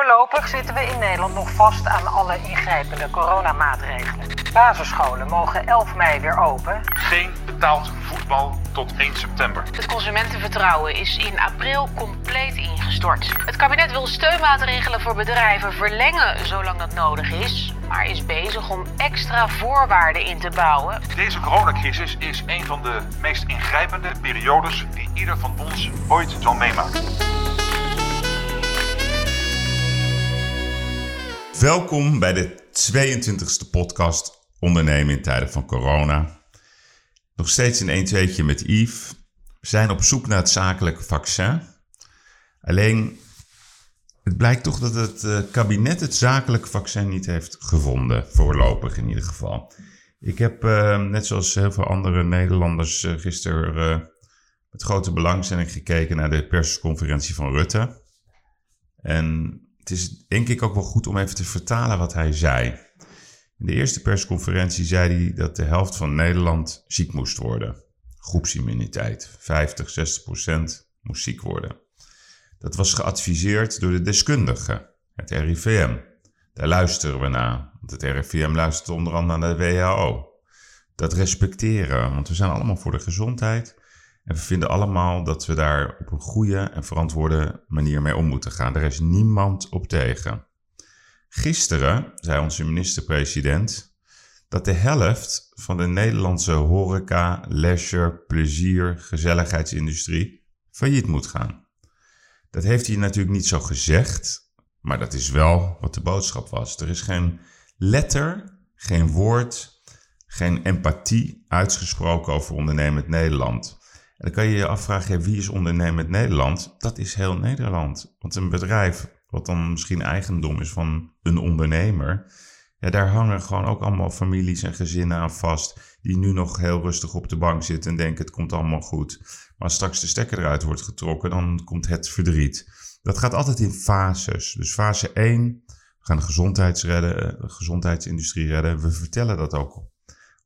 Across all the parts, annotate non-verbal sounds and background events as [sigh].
Voorlopig zitten we in Nederland nog vast aan alle ingrijpende coronamaatregelen. Basisscholen mogen 11 mei weer open. Geen betaald voetbal tot 1 september. Het consumentenvertrouwen is in april compleet ingestort. Het kabinet wil steunmaatregelen voor bedrijven verlengen zolang dat nodig is, maar is bezig om extra voorwaarden in te bouwen. Deze coronacrisis is een van de meest ingrijpende periodes die ieder van ons ooit zal meemaken. Welkom bij de 22e podcast Ondernemen in tijden van corona. Nog steeds een 1 2 met Yves. We zijn op zoek naar het zakelijke vaccin. Alleen, het blijkt toch dat het eh, kabinet het zakelijke vaccin niet heeft gevonden. Voorlopig in ieder geval. Ik heb, eh, net zoals heel veel andere Nederlanders, uh, gisteren met grote belangstelling gekeken naar de persconferentie van Rutte. En het is denk ik ook wel goed om even te vertalen wat hij zei. In de eerste persconferentie zei hij dat de helft van Nederland ziek moest worden. Groepsimmuniteit. 50, 60 procent moest ziek worden. Dat was geadviseerd door de deskundigen, het RIVM. Daar luisteren we naar, want het RIVM luistert onder andere naar de WHO. Dat respecteren, want we zijn allemaal voor de gezondheid. En we vinden allemaal dat we daar op een goede en verantwoorde manier mee om moeten gaan. Er is niemand op tegen. Gisteren zei onze minister-president dat de helft van de Nederlandse horeca, leisure, plezier, gezelligheidsindustrie failliet moet gaan. Dat heeft hij natuurlijk niet zo gezegd, maar dat is wel wat de boodschap was. Er is geen letter, geen woord, geen empathie uitgesproken over ondernemend Nederland. En dan kan je je afvragen, wie is ondernemend Nederland? Dat is heel Nederland. Want een bedrijf, wat dan misschien eigendom is van een ondernemer, ja, daar hangen gewoon ook allemaal families en gezinnen aan vast, die nu nog heel rustig op de bank zitten en denken het komt allemaal goed. Maar straks de stekker eruit wordt getrokken, dan komt het verdriet. Dat gaat altijd in fases. Dus fase 1, we gaan de gezondheidsredden, de gezondheidsindustrie redden. We vertellen dat ook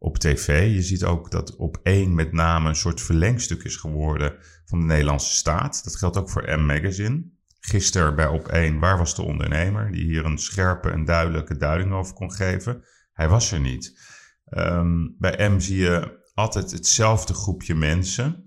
op tv. Je ziet ook dat op één met name een soort verlengstuk is geworden van de Nederlandse staat. Dat geldt ook voor M-Magazine. Gisteren bij op één, waar was de ondernemer die hier een scherpe en duidelijke duiding over kon geven? Hij was er niet. Ehm, bij M zie je altijd hetzelfde groepje mensen.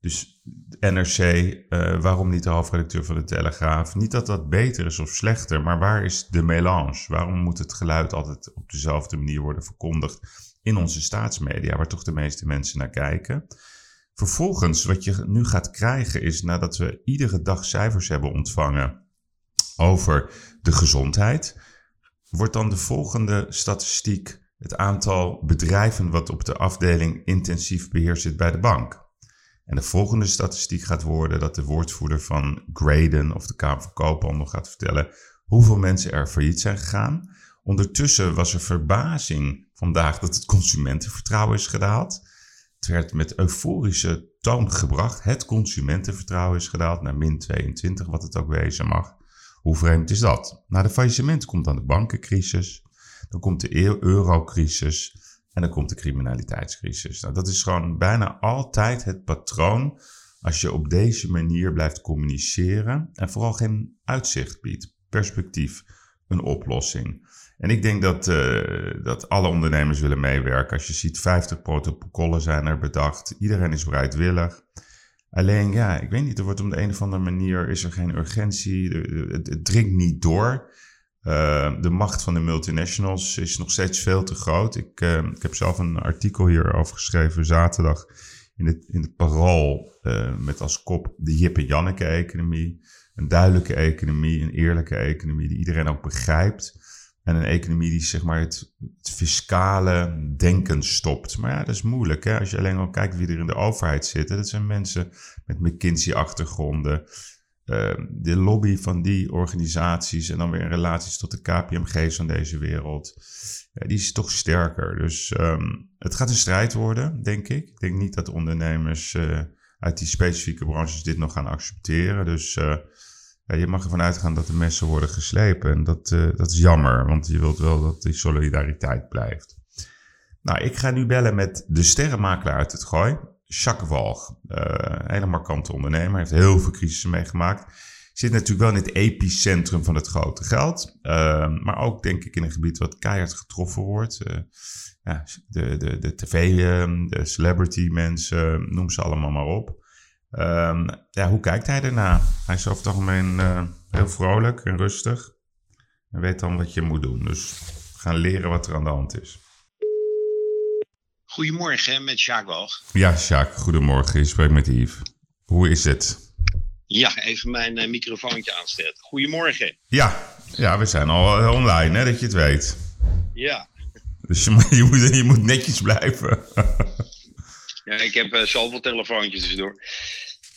Dus NRC, uh, waarom niet de hoofdredacteur van de Telegraaf? Niet dat dat beter is of slechter, maar waar is de melange? Waarom moet het geluid altijd op dezelfde manier worden verkondigd? In onze staatsmedia, waar toch de meeste mensen naar kijken. Vervolgens, wat je nu gaat krijgen, is nadat we iedere dag cijfers hebben ontvangen over de gezondheid, wordt dan de volgende statistiek het aantal bedrijven wat op de afdeling intensief beheer zit bij de bank. En de volgende statistiek gaat worden dat de woordvoerder van Graden of de Kamer van Koophandel gaat vertellen hoeveel mensen er failliet zijn gegaan. Ondertussen was er verbazing vandaag dat het consumentenvertrouwen is gedaald. Het werd met euforische toon gebracht. Het consumentenvertrouwen is gedaald naar min 22, wat het ook wezen mag. Hoe vreemd is dat? Na de faillissement komt dan de bankencrisis, dan komt de eurocrisis en dan komt de criminaliteitscrisis. Nou, dat is gewoon bijna altijd het patroon als je op deze manier blijft communiceren en vooral geen uitzicht biedt, perspectief, een oplossing. En ik denk dat, uh, dat alle ondernemers willen meewerken. Als je ziet, 50 protocollen zijn er bedacht. Iedereen is bereidwillig. Alleen, ja, ik weet niet, er wordt op de een of andere manier, is er geen urgentie, het, het dringt niet door. Uh, de macht van de multinationals is nog steeds veel te groot. Ik, uh, ik heb zelf een artikel hierover geschreven zaterdag in het, in het Parool met als kop de Jip en Janneke economie. Een duidelijke economie, een eerlijke economie die iedereen ook begrijpt. En een economie die zeg maar het, het, fiscale denken stopt. Maar ja, dat is moeilijk. Hè? Als je alleen al kijkt wie er in de overheid zitten. Dat zijn mensen met McKinsey-achtergronden. Uh, de lobby van die organisaties en dan weer in relaties tot de KPMG's van deze wereld. Ja, die is toch sterker. Dus um, het gaat een strijd worden, denk ik. Ik denk niet dat ondernemers uh, uit die specifieke branches dit nog gaan accepteren. Dus... Uh, ja, je mag ervan uitgaan dat de messen worden geslepen. En dat, uh, dat is jammer, want je wilt wel dat die solidariteit blijft. Nou, ik ga nu bellen met de sterrenmakelaar uit het Gooi, Jacques Walg. Uh, een hele markante ondernemer, heeft heel veel crisissen meegemaakt. zit natuurlijk wel in het epicentrum van het grote geld. Ehm, maar ook denk ik in een gebied wat keihard getroffen wordt. Ja, de, de, de tv, de celebrity mensen, noem ze allemaal maar op. Um, ja, hoe kijkt hij erna? Hij is over het algemeen uh, heel vrolijk en rustig. En weet dan wat je moet doen. Dus gaan leren wat er aan de hand is. Goedemorgen, met Jacques Walg. Ja, Jacques, goedemorgen. Je spreekt met Yves. Hoe is het? Ja, even mijn uh, microfoontje aanzetten. Goedemorgen. Ja, ja, we zijn al uh, online, hè, dat je het weet. Ja. Dus je, [laughs] je, moet, je moet netjes blijven. [laughs] ja, ik heb uh, zoveel telefoontjes tussendoor.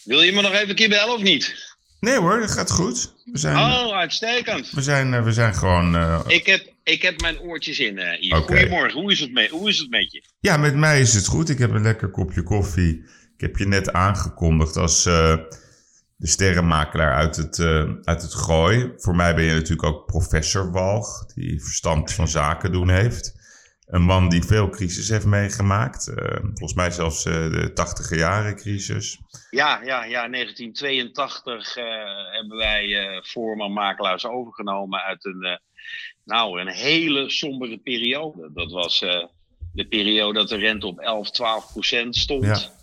Wil je me nog even een keer bellen of niet? Nee hoor, dat gaat goed. We zijn, oh, uitstekend. We zijn, we zijn gewoon... Ik, heb, ik heb mijn oortjes in hier. Okay. Goedemorgen, hoe is, het mee, hoe is het met je? Ja, met mij is het goed. Ik heb een lekker kopje koffie. Ik heb je net aangekondigd als de sterrenmakelaar uit het, uh, uit het gooi. Voor mij ben je natuurlijk ook professor Walg, die verstand van zaken doen heeft. Een man die veel crisis heeft meegemaakt. Uh, volgens mij zelfs uh, de tachtiger jaren crisis. Ja, ja, ja 1982 hebben wij Voorman Makelaars overgenomen uit een, nou, een hele sombere periode. Dat was de periode dat de rente op 11, 12 procent stond. Ja.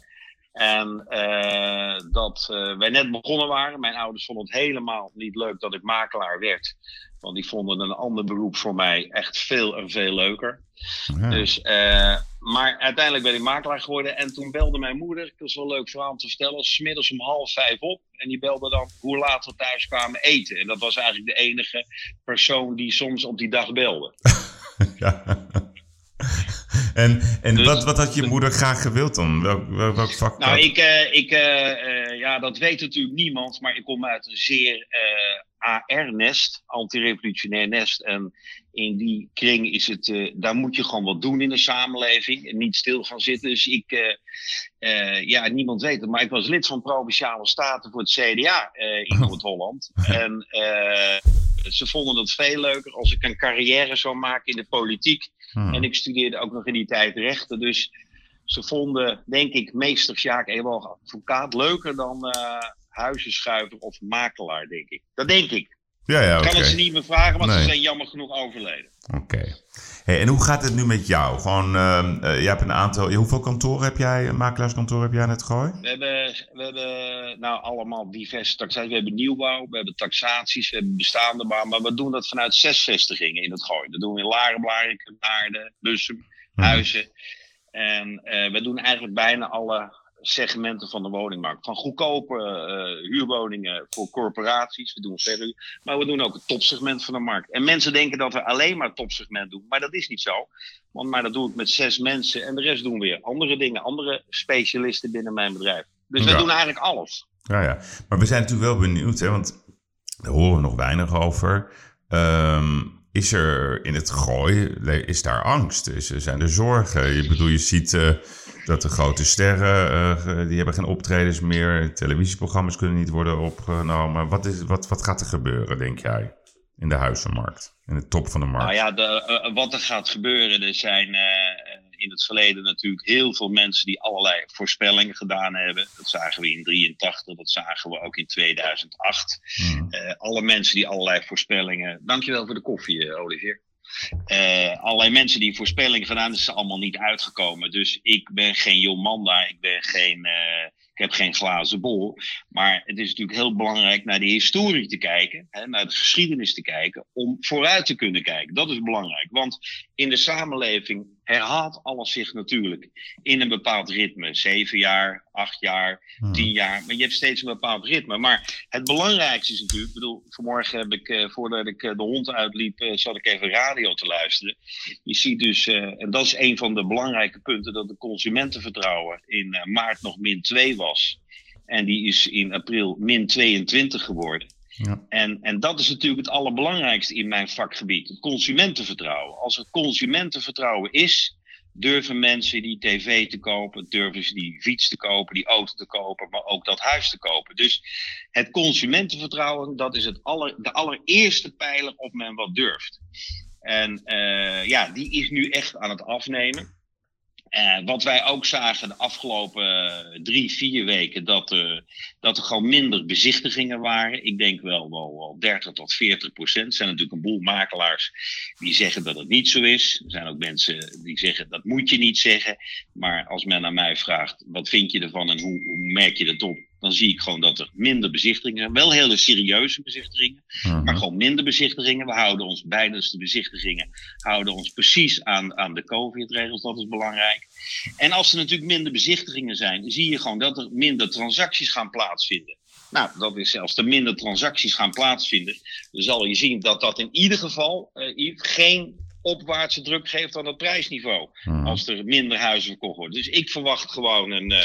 En uh, dat uh, wij net begonnen waren. Mijn ouders vonden het helemaal niet leuk dat ik makelaar werd. Want die vonden een ander beroep voor mij echt veel en veel leuker. Ja. Dus, uh, maar uiteindelijk ben ik makelaar geworden. En toen belde mijn moeder, dat is wel een leuk verhaal om te vertellen, smiddags om half vijf op. En die belde dan hoe laat we thuis kwamen eten. En dat was eigenlijk de enige persoon die soms op die dag belde. [laughs] ja. En, en dus, wat, wat had je moeder graag gewild dan? Welk, welk, welk vak? Nou, ik, uh, ik uh, uh, ja, dat weet natuurlijk niemand, maar ik kom uit een zeer AR-nest, antirevolutionair nest. En in die kring is het, daar moet je gewoon wat doen in de samenleving en niet stil gaan zitten. Dus ik, ja, niemand weet het, maar ik was lid van Provinciale Staten voor het CDA in [laughs] Noord-Holland. en ze vonden het veel leuker als ik een carrière zou maken in de politiek Hmm. En ik studeerde ook nog in die tijd rechten. Dus ze vonden, denk ik, meester Sjaak Ewald advocaat leuker dan uh, huizenschuiver of makelaar, denk ik. Dat denk ik. Ja, ja, ik kan het ze niet meer vragen, want nee. ze zijn jammer genoeg overleden. Oké. Hey, en hoe gaat het nu met jou? Gewoon, uh, uh, je hebt een aantal. Hoeveel kantoren heb jij, makelaarskantoren heb jij het gooien? We hebben, we hebben nou allemaal diverse taxaties. We hebben nieuwbouw, we hebben taxaties, we hebben bestaande bouw. Maar we doen dat vanuit zes vestigingen in het gooi. Dat doen we in Laren, Blarikum, Naarden, Bussum, Huizen. En uh, we doen eigenlijk bijna alle segmenten van de woningmarkt. Van goedkope uh, huurwoningen voor corporaties, we doen verhuur, maar we doen ook het topsegment van de markt. En mensen denken dat we alleen maar topsegment doen, maar dat is niet zo. Want maar dat doe ik met zes mensen en de rest doen weer andere dingen, andere specialisten binnen mijn bedrijf. Dus we doen eigenlijk alles. Ja, ja, maar we zijn natuurlijk wel benieuwd, hè, want daar horen we nog weinig over. Um, is er in het gooi, is daar angst? Is, zijn er zorgen? Je bedoel, je ziet uh, dat de grote sterren, uh, die hebben geen optredens meer. Televisieprogramma's kunnen niet worden opgenomen. Wat, is, wat, wat gaat er gebeuren, denk jij, in de huizenmarkt? In de top van de markt? Nou ja, de, uh, wat er gaat gebeuren, er zijn in het verleden natuurlijk heel veel mensen die allerlei voorspellingen gedaan hebben. Dat zagen we in 1983, dat zagen we ook in 2008. Mm. Uh, alle mensen die allerlei voorspellingen. Dankjewel voor de koffie, Olivier. Uh, allerlei mensen die voorspellingen gedaan, dat is allemaal niet uitgekomen. Dus ik ben geen Jomanda, ik ben geen, uh, ik heb geen glazen bol. Maar het is natuurlijk heel belangrijk naar de historie te kijken, hè, naar de geschiedenis te kijken, om vooruit te kunnen kijken. Dat is belangrijk, want in de samenleving herhaalt alles zich natuurlijk in een bepaald ritme. Zeven jaar, acht jaar, hmm. tien jaar. Maar je hebt steeds een bepaald ritme. Maar het belangrijkste is natuurlijk, ik bedoel, vanmorgen heb ik, eh, voordat ik eh, de hond uitliep, eh, zat ik even radio te luisteren. Je ziet dus, en dat is een van de belangrijke punten, dat de consumentenvertrouwen in maart nog min 2 was. En die is in april min 22 geworden. En, en dat is natuurlijk het allerbelangrijkste in mijn vakgebied, het consumentenvertrouwen. Als er consumentenvertrouwen is, durven mensen die tv te kopen, durven ze die fiets te kopen, die auto te kopen, maar ook dat huis te kopen. Dus het consumentenvertrouwen, dat is het aller, de allereerste pijler op men wat durft. En uh, ja, die is nu echt aan het afnemen. Uh, wat wij ook zagen de afgelopen drie, vier weken, dat er, dat er gewoon minder bezichtigingen waren. Ik denk wel, wel, wel 30 tot 40 procent. Er zijn natuurlijk een boel makelaars die zeggen dat het niet zo is. Er zijn ook mensen die zeggen dat moet je niet zeggen. Maar als men aan mij vraagt, wat vind je ervan en hoe, hoe merk je dat op? Dan zie ik gewoon dat er minder bezichtigingen zijn. Wel hele serieuze bezichtigingen, Mhm. maar gewoon minder bezichtigingen. We houden ons bij de bezichtigingen houden ons precies aan, aan de COVID-regels, dat is belangrijk. En als er natuurlijk minder bezichtigingen zijn, zie je gewoon dat er minder transacties gaan plaatsvinden. Nou, dat is zelfs er minder transacties gaan plaatsvinden. Dan zal je zien dat dat in ieder geval eh, geen opwaartse druk geeft aan het prijsniveau. Mhm. Als er minder huizen verkocht worden. Dus ik verwacht gewoon een, eh,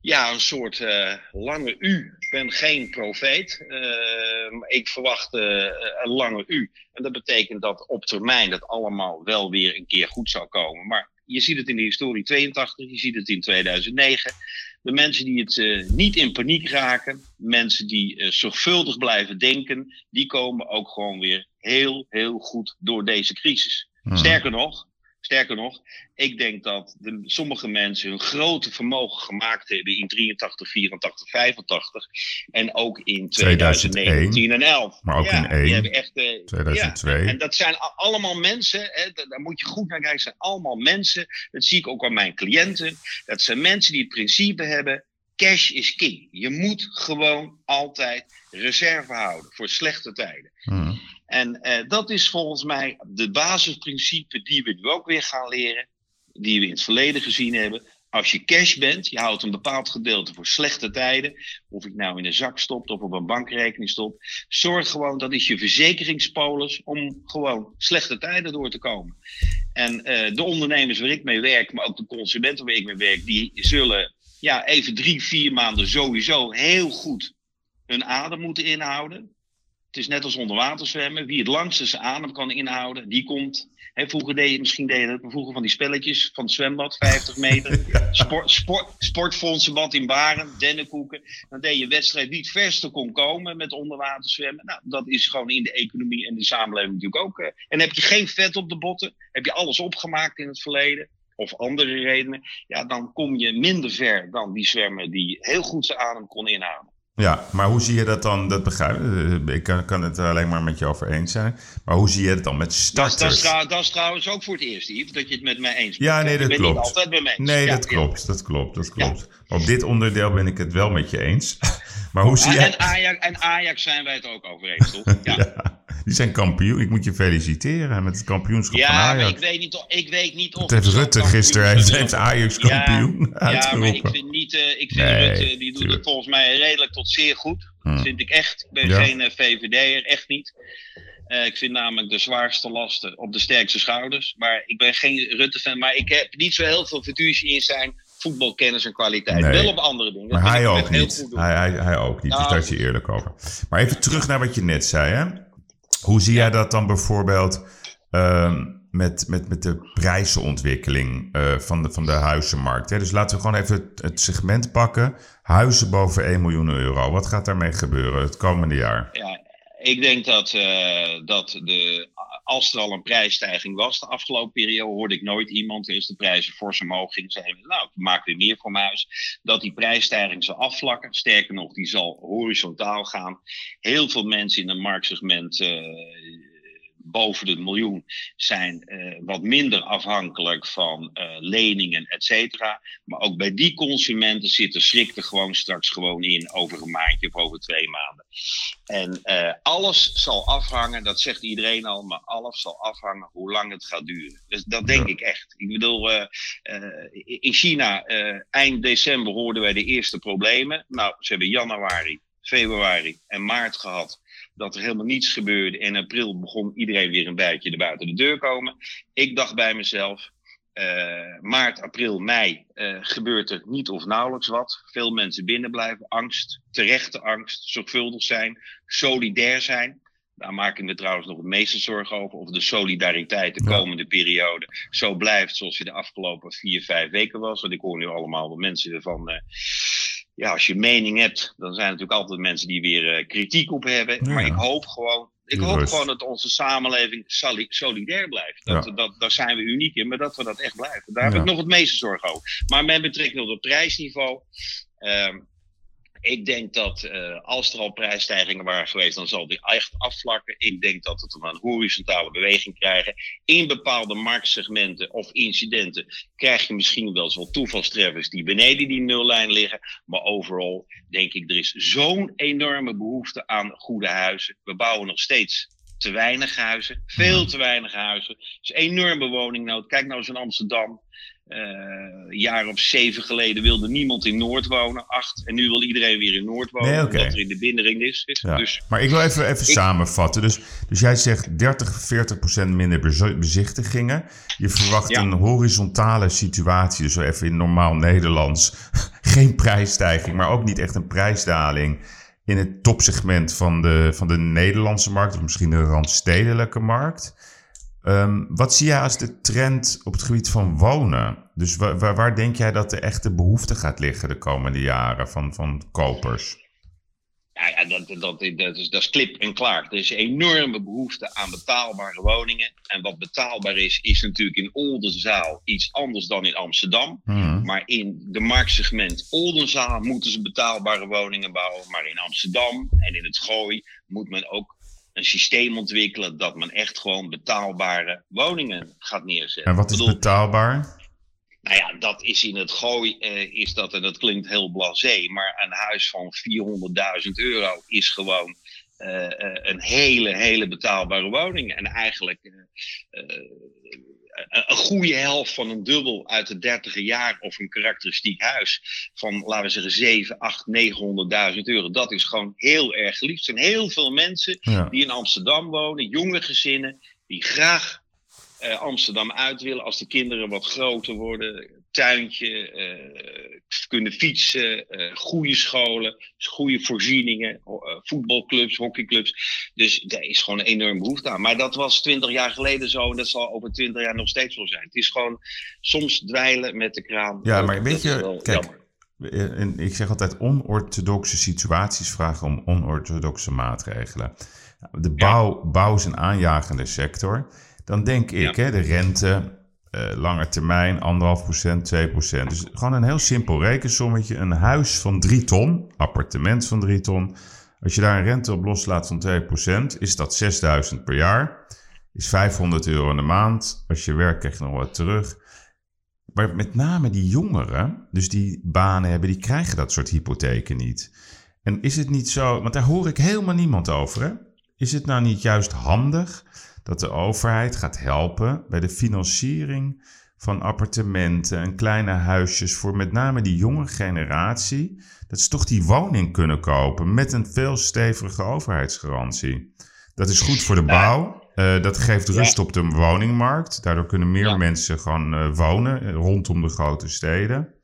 ja, een soort eh, lange U. Ik ben geen profeet. maar ik verwacht eh, een lange U. En dat betekent dat op termijn dat allemaal wel weer een keer goed zou komen. Maar je ziet het in de historie 82, je ziet het in 2009. De mensen die het niet in paniek raken, mensen die zorgvuldig blijven denken, die komen ook gewoon weer heel, heel goed door deze crisis. Mhm. Sterker nog, sterker nog, ik denk dat de, sommige mensen hun grote vermogen gemaakt hebben in 83, 84, 85 en ook in 2009, 10 en 11. Maar ook ja, in één, Die hebben echt, eh, 2002. ja, en dat zijn allemaal mensen, hè, da- daar moet je goed naar kijken, zijn allemaal mensen, dat zie ik ook aan mijn cliënten, dat zijn mensen die het principe hebben, cash is king. Je moet gewoon altijd reserve houden voor slechte tijden. Mhm. En eh, dat is volgens mij de basisprincipe die we nu ook weer gaan leren. Die we in het verleden gezien hebben. Als je cash bent, je houdt een bepaald gedeelte voor slechte tijden. Of ik nou in een zak stopt of op een bankrekening stop. Zorg gewoon, dat is je verzekeringspolis om gewoon slechte tijden door te komen. En eh, de ondernemers waar ik mee werk, maar ook de consumenten waar ik mee werk, die zullen ja, even drie, vier maanden sowieso heel goed hun adem moeten inhouden. Het is net als onder water zwemmen. Wie het langste zijn adem kan inhouden, die komt. Hè, vroeger deed je, misschien deed je dat vroeger van die spelletjes van het zwembad, 50 meter. [laughs] Sport, sport, sportfondsenbad in Baren, dennenkoeken. Dan deed je wedstrijd wie het verste kon komen met onder water zwemmen. Nou, dat is gewoon in de economie en de samenleving natuurlijk ook. eh. En heb je geen vet op de botten, heb je alles opgemaakt in het verleden, of andere redenen, ja, dan kom je minder ver dan die zwemmer die heel goed zijn adem kon inhouden. Ja, maar hoe zie je dat dan? Dat begrijp ik. Ik kan, kan het alleen maar met je over eens zijn. Maar hoe zie je het dan met Dat is, starters? dat, is, trouw- dat is trouwens ook voor het eerst, Yves, dat je het met mij eens bent. Ja, nee, dat klopt. niet altijd met mij eens. Nee, Ja, dat ja. klopt, dat klopt, dat klopt. Op dit onderdeel ben ik het wel met je eens. [laughs] Maar hoe zie jij... en, Ajax, en Ajax zijn wij het ook over eens, toch? [laughs] Ja, die zijn kampioen. Ik moet je feliciteren met het kampioenschap van maar Ajax. ik weet niet, of- ik weet niet of... Heeft het zo Rutte gisteren is. heeft, heeft Ajax kampioen Ja, maar ik vind niet... eh, ik vind Nee, Rutte, die doet het volgens mij redelijk tot zeer goed. Hm. Dat vind ik echt. Ik ben Ja. geen eh, VVD'er, echt niet. Eh, ik vind namelijk de zwaarste lasten op de sterkste schouders. Maar ik ben geen Rutte-fan. Maar ik heb niet zo heel veel fiducie in zijn voetbalkennis en kwaliteit. Nee. Wel op andere dingen. Maar hij ook echt heel niet. goed doen. Hij, hij, hij ook niet. Dus Nou, daar is hij eerlijk over. Maar even terug naar wat je net zei. Hè? Hoe zie jij dat dan bijvoorbeeld ehm, met, met, met de prijzenontwikkeling eh, van, de, van de huizenmarkt? Hè? Dus laten we gewoon even het, het segment pakken. Huizen boven 1 miljoen euro. Wat gaat daarmee gebeuren het komende jaar? Ja, ik denk dat, eh, dat de, als er al een prijsstijging was de afgelopen periode, hoorde ik nooit iemand, is de prijzen fors omhoog gingen, zei nou, maak weer meer voor mijn huis. Dat die prijsstijging zal afvlakken. Sterker nog, die zal horizontaal gaan. Heel veel mensen in het marktsegment eh, boven de miljoen zijn eh, wat minder afhankelijk van eh, leningen, et cetera. Maar ook bij die consumenten zit de schrik er gewoon straks gewoon in over een maandje of over twee maanden. En eh, alles zal afhangen, dat zegt iedereen al, maar alles zal afhangen hoe lang het gaat duren. Dus dat denk Ja. ik echt. Ik bedoel, in China, eind december hoorden wij de eerste problemen. Nou, ze hebben januari, februari en maart gehad dat er helemaal niets gebeurde. In april begon iedereen weer een bijtje er buiten de deur komen. Ik dacht bij mezelf, eh, maart, april, mei eh, gebeurt er niet of nauwelijks wat. Veel mensen binnen blijven, angst, terechte angst, zorgvuldig zijn, solidair zijn. Daar maak ik me trouwens nog het meeste zorgen over. Of de solidariteit de Ja. komende periode zo blijft zoals je de afgelopen vier, vijf weken was. Want ik hoor nu allemaal wat mensen ervan. eh, ja, als je mening hebt, dan zijn er natuurlijk altijd mensen die weer eh, kritiek op hebben. Ja. Maar ik hoop gewoon, Ik hoop gewoon dat onze samenleving soli- solidair blijft. Dat, Ja. dat, daar zijn we uniek in, maar dat we dat echt blijven. Daar heb ik nog het meeste zorgen over. Maar met betrekking tot het prijsniveau. ehm, ik denk dat eh, als er al prijsstijgingen waren geweest, dan zal die echt afvlakken. Ik denk dat het een horizontale beweging krijgen. In bepaalde marktsegmenten of incidenten krijg je misschien wel eens wat toevalstreffers die beneden die nullijn liggen. Maar overal denk ik, er is zo'n enorme behoefte aan goede huizen. We bouwen nog steeds te weinig huizen. Veel te weinig huizen. Er is enorme woningnood. Kijk nou eens in Amsterdam. Eh, een jaar of zeven geleden wilde niemand in Noord wonen. Acht. En nu wil iedereen weer in Noord wonen. Nee. Omdat er in de binnenring is. Ja. Dus Maar ik wil even, even Ik- samenvatten. Dus, dus jij zegt 30, 40 procent minder bezichtigingen. Je verwacht Ja. een horizontale situatie. Dus even in normaal Nederlands. [laughs] Geen prijsstijging, maar ook niet echt een prijsdaling. In het topsegment van de, van de Nederlandse markt. Of misschien de randstedelijke markt. Ehm, wat zie jij als de trend op het gebied van wonen? Dus wa- wa- waar denk jij dat de echte behoefte gaat liggen de komende jaren van, van kopers? ja, ja, dat, dat, dat, is, dat is klip en klaar. Er is een enorme behoefte aan betaalbare woningen. En wat betaalbaar is, is natuurlijk in Oldenzaal iets anders dan in Amsterdam. Hmm. Maar in de marktsegment Oldenzaal moeten ze betaalbare woningen bouwen. Maar in Amsterdam en in het Gooi moet men ook een systeem ontwikkelen dat men echt gewoon betaalbare woningen gaat neerzetten. En wat is bedoel, betaalbaar? nou ja, dat is in het gooi, eh, is dat, en dat klinkt heel blasé, maar een huis van 400.000 euro is gewoon eh, eh, een hele, hele betaalbare woning. En eigenlijk een- goede helft van een dubbel uit de dertiger jaar of een karakteristiek huis van, laten we zeggen, 7, 8, 900.000 euro. Dat is gewoon heel erg geliefd. Er zijn heel veel mensen Ja. die in Amsterdam wonen, jonge gezinnen, die graag eh, Amsterdam uit willen als de kinderen wat groter worden. Tuintje, eh, kunnen fietsen, eh, goede scholen, goede voorzieningen, eh, voetbalclubs, hockeyclubs. Dus daar is gewoon een enorme behoefte aan. Maar dat was twintig jaar geleden zo en dat zal over twintig jaar nog steeds zo zijn. Het is gewoon soms dwijlen met de kraan. Ja, maar weet je, kijk, jammer. En ik zeg altijd, onorthodoxe situaties vragen om onorthodoxe maatregelen. De bouw, bouw is een aanjagende sector. Dan denk ik, Ja. hè, de rente, eh lange termijn, anderhalf procent, 2 procent. Dus gewoon een heel simpel rekensommetje. Een huis van 3 ton, appartement van 3 ton. Als je daar een rente op loslaat van 2 procent, is dat 6000 per jaar. Is 500 euro in de maand. Als je werkt, krijg je nog wat terug. Maar met name die jongeren, dus die banen hebben, die krijgen dat soort hypotheken niet. En is het niet zo, want daar hoor ik helemaal niemand over. Hè? Is het nou niet juist handig dat de overheid gaat helpen bij de financiering van appartementen en kleine huisjes voor met name die jonge generatie? Dat ze toch die woning kunnen kopen met een veel stevige overheidsgarantie. Dat is goed voor de bouw. Eh, dat geeft rust op de woningmarkt. Daardoor kunnen meer Ja. mensen gewoon eh, wonen eh, rondom de grote steden.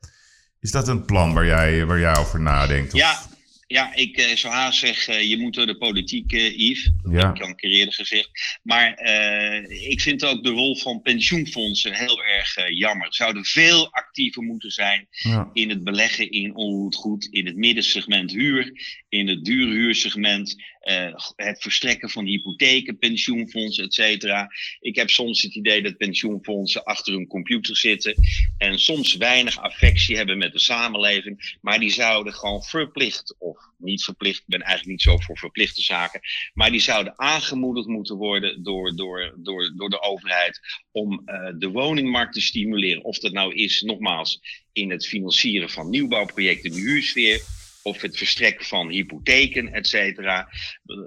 Is dat een plan waar jij, waar jij over nadenkt? Of- Ja, ja, ik eh, zou haast zeggen, je moet door de politiek, eh, Yves. Dat Ja. heb ik al een keer eerder gezegd. Maar eh, ik vind ook de rol van pensioenfondsen heel erg eh, jammer. Zouden veel actiever moeten zijn Ja. in het beleggen in onroerend goed, in het middensegment huur, in het duurhuursegment, eh, het verstrekken van hypotheken, pensioenfondsen, et cetera. Ik heb soms het idee dat pensioenfondsen achter hun computer zitten en soms weinig affectie hebben met de samenleving, maar die zouden gewoon verplicht of niet verplicht, ik ben eigenlijk niet zo voor verplichte zaken, maar die zouden aangemoedigd moeten worden door, door, door, door de overheid om eh, de woningmarkt te stimuleren. Of dat nou is, nogmaals, in het financieren van nieuwbouwprojecten in de huursfeer. Of het verstrekken van hypotheken, et cetera.